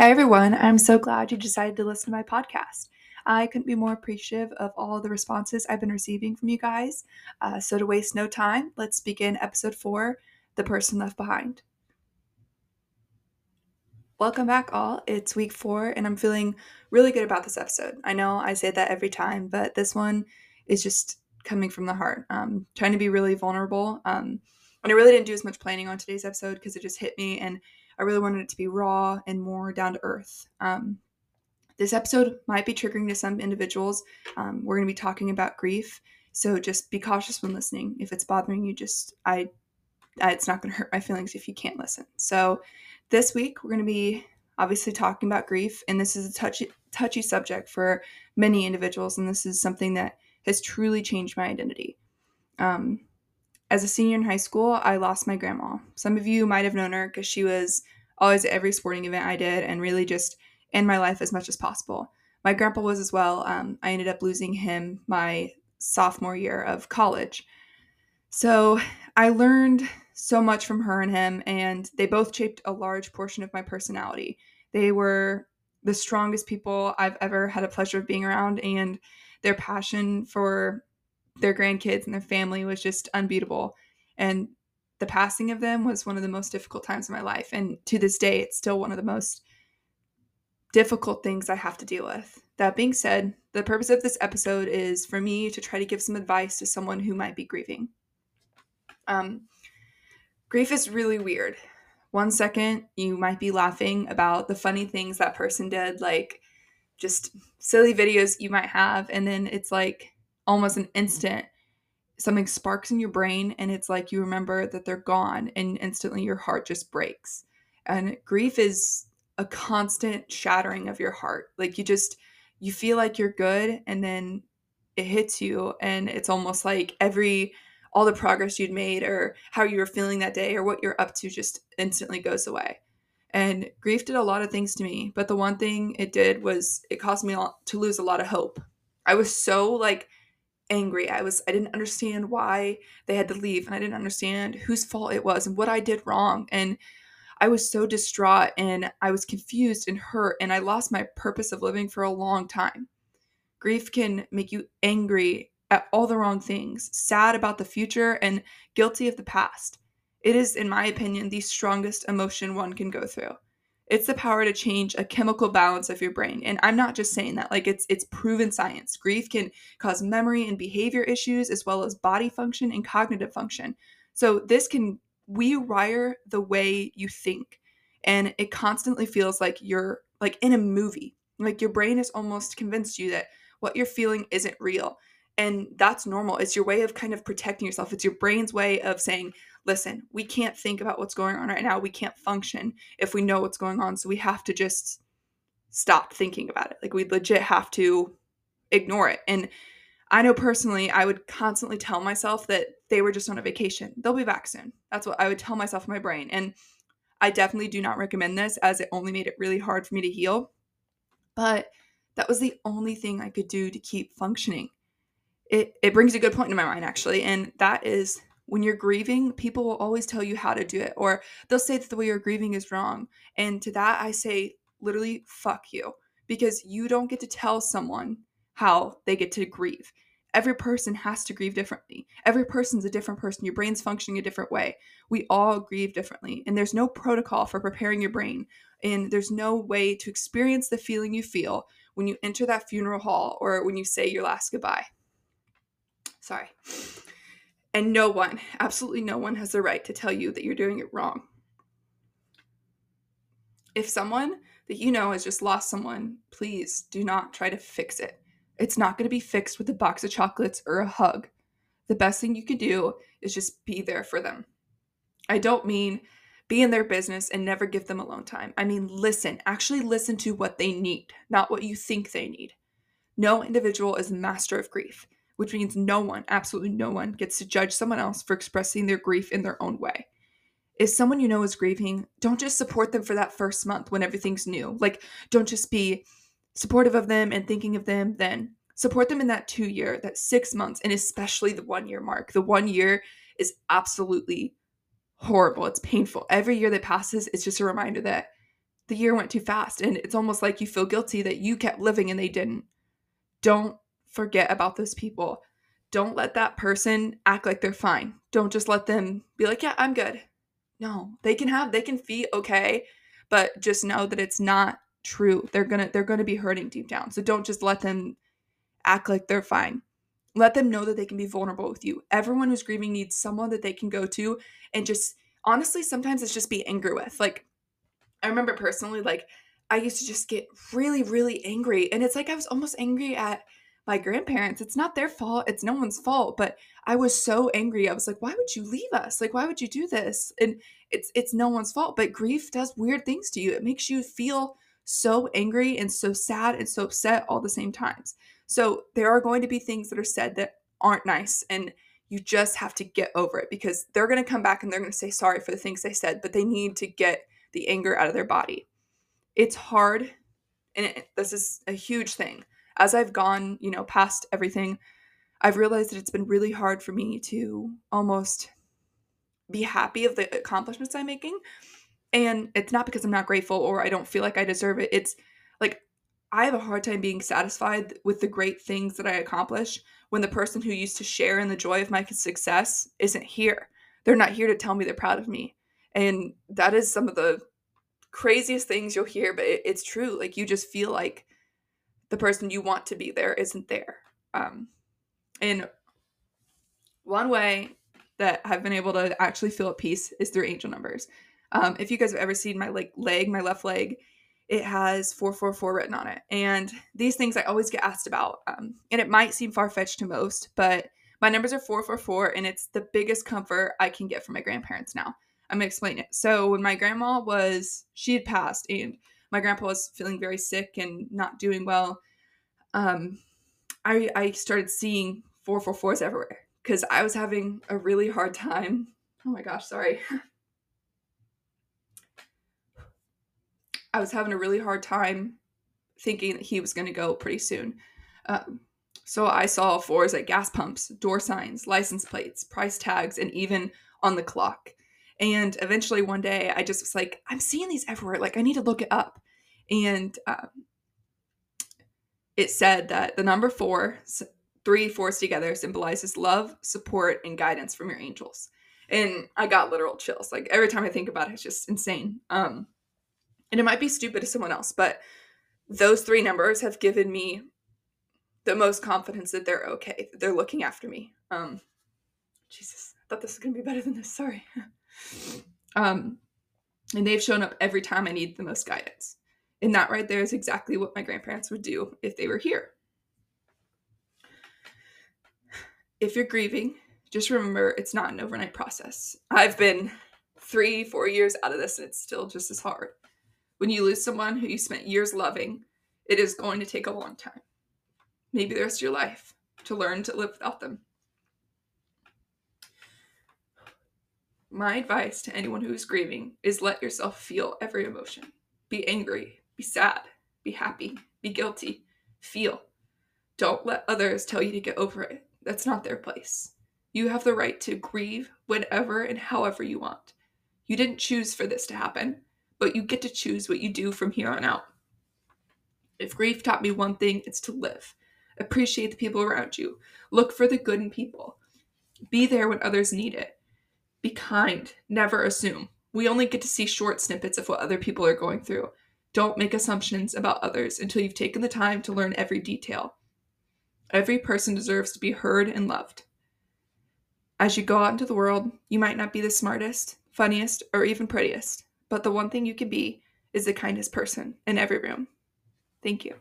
Hey everyone, I'm so glad you decided to listen to my podcast. I couldn't be more appreciative of all the responses I've been receiving from you guys. Uh, so, to waste no time, let's begin episode four The Person Left Behind. Welcome back, all. It's week four, and I'm feeling really good about this episode. I know I say that every time, but this one is just coming from the heart. Um, trying to be really vulnerable. Um, and I really didn't do as much planning on today's episode because it just hit me and I really wanted it to be raw and more down to earth. Um, this episode might be triggering to some individuals. Um, we're going to be talking about grief, so just be cautious when listening. If it's bothering you, just I, I it's not going to hurt my feelings if you can't listen. So this week we're going to be obviously talking about grief, and this is a touchy touchy subject for many individuals, and this is something that has truly changed my identity. Um, as a senior in high school, I lost my grandma. Some of you might have known her because she was always at every sporting event I did and really just in my life as much as possible. My grandpa was as well. Um, I ended up losing him my sophomore year of college. So I learned so much from her and him, and they both shaped a large portion of my personality. They were the strongest people I've ever had a pleasure of being around, and their passion for their grandkids and their family was just unbeatable. And the passing of them was one of the most difficult times of my life. And to this day, it's still one of the most difficult things I have to deal with. That being said, the purpose of this episode is for me to try to give some advice to someone who might be grieving. Um, grief is really weird. One second, you might be laughing about the funny things that person did, like just silly videos you might have. And then it's like almost an instant something sparks in your brain and it's like you remember that they're gone and instantly your heart just breaks. And grief is a constant shattering of your heart. Like you just you feel like you're good and then it hits you and it's almost like every all the progress you'd made or how you were feeling that day or what you're up to just instantly goes away. And grief did a lot of things to me, but the one thing it did was it caused me to lose a lot of hope. I was so like angry. I was I didn't understand why they had to leave and I didn't understand whose fault it was and what I did wrong and I was so distraught and I was confused and hurt and I lost my purpose of living for a long time. Grief can make you angry at all the wrong things, sad about the future and guilty of the past. It is in my opinion the strongest emotion one can go through it's the power to change a chemical balance of your brain. And i'm not just saying that like it's it's proven science. Grief can cause memory and behavior issues as well as body function and cognitive function. So this can rewire the way you think and it constantly feels like you're like in a movie. Like your brain is almost convinced you that what you're feeling isn't real and that's normal it's your way of kind of protecting yourself it's your brain's way of saying listen, we can't think about what's going on right now. We can't function if we know what's going on. So we have to just stop thinking about it. Like we legit have to ignore it. And I know personally, I would constantly tell myself that they were just on a vacation. They'll be back soon. That's what I would tell myself in my brain. And I definitely do not recommend this as it only made it really hard for me to heal. But that was the only thing I could do to keep functioning. It, it brings a good point to my mind, actually. And that is when you're grieving, people will always tell you how to do it, or they'll say that the way you're grieving is wrong. And to that, I say, literally, fuck you, because you don't get to tell someone how they get to grieve. Every person has to grieve differently. Every person's a different person. Your brain's functioning a different way. We all grieve differently. And there's no protocol for preparing your brain. And there's no way to experience the feeling you feel when you enter that funeral hall or when you say your last goodbye. Sorry. And no one, absolutely no one, has the right to tell you that you're doing it wrong. If someone that you know has just lost someone, please do not try to fix it. It's not going to be fixed with a box of chocolates or a hug. The best thing you can do is just be there for them. I don't mean be in their business and never give them alone time. I mean, listen, actually listen to what they need, not what you think they need. No individual is master of grief which means no one, absolutely no one, gets to judge someone else for expressing their grief in their own way. If someone you know is grieving, don't just support them for that first month when everything's new. Like, don't just be supportive of them and thinking of them then. Support them in that two year, that six months, and especially the one year mark. The one year is absolutely horrible. It's painful. Every year that passes, it's just a reminder that the year went too fast and it's almost like you feel guilty that you kept living and they didn't. Don't forget about those people. Don't let that person act like they're fine. Don't just let them be like, yeah, I'm good. No, they can have, they can feel okay, but just know that it's not true. They're gonna, they're gonna be hurting deep down. So don't just let them act like they're fine. Let them know that they can be vulnerable with you. Everyone who's grieving needs someone that they can go to and just honestly, sometimes it's just be angry with. Like, I remember personally, like, I used to just get really, really angry. And it's like I was almost angry at my grandparents. It's not their fault. It's no one's fault. But I was so angry. I was like, why would you leave us? Like, why would you do this? And it's it's no one's fault. But grief does weird things to you. It makes you feel so angry and so sad and so upset all the same times. So there are going to be things that are said that aren't nice. And you just have to get over it because they're going to come back and they're going to say sorry for the things they said, but they need to get the anger out of their body. It's hard, and it, this is a huge thing. As I've gone, you know, past everything, I've realized that it's been really hard for me to almost be happy of the accomplishments I'm making. And it's not because I'm not grateful or I don't feel like I deserve it. It's like I have a hard time being satisfied with the great things that I accomplish when the person who used to share in the joy of my success isn't here. They're not here to tell me they're proud of me. And that is some of the craziest things you'll hear, but it, it's true. Like you just feel like the person you want to be there isn't there. Um, and one way that I've been able to actually feel at peace is through angel numbers. Um, if you guys have ever seen my like leg, my left leg, it has 444 written on it. And these things I always get asked about. Um, and it might seem far fetched to most, but my numbers are 444, and it's the biggest comfort I can get from my grandparents now. I'm gonna explain it. So when my grandma was, she had passed, and my grandpa was feeling very sick and not doing well. Um, I I started seeing 444s everywhere because I was having a really hard time. Oh my gosh, sorry. I was having a really hard time thinking that he was going to go pretty soon. Um, so I saw fours at gas pumps, door signs, license plates, price tags, and even on the clock. And eventually one day I just was like, I'm seeing these everywhere. Like, I need to look it up. And um, it said that the number four, three fours together, symbolizes love, support, and guidance from your angels. And I got literal chills. Like, every time I think about it, it's just insane. Um, and it might be stupid to someone else, but those three numbers have given me the most confidence that they're okay, that they're looking after me. Um, Jesus, I thought this was gonna be better than this. Sorry. um, and they've shown up every time I need the most guidance. And that right there is exactly what my grandparents would do if they were here. If you're grieving, just remember it's not an overnight process. I've been three, four years out of this, and it's still just as hard. When you lose someone who you spent years loving, it is going to take a long time, maybe the rest of your life, to learn to live without them. My advice to anyone who is grieving is let yourself feel every emotion. Be angry, be sad, be happy, be guilty. Feel. Don't let others tell you to get over it. That's not their place. You have the right to grieve whenever and however you want. You didn't choose for this to happen but you get to choose what you do from here on out. If grief taught me one thing, it's to live. Appreciate the people around you. Look for the good in people. Be there when others need it. Be kind. Never assume. We only get to see short snippets of what other people are going through. Don't make assumptions about others until you've taken the time to learn every detail. Every person deserves to be heard and loved. As you go out into the world, you might not be the smartest, funniest, or even prettiest, but the one thing you can be is the kindest person in every room. Thank you.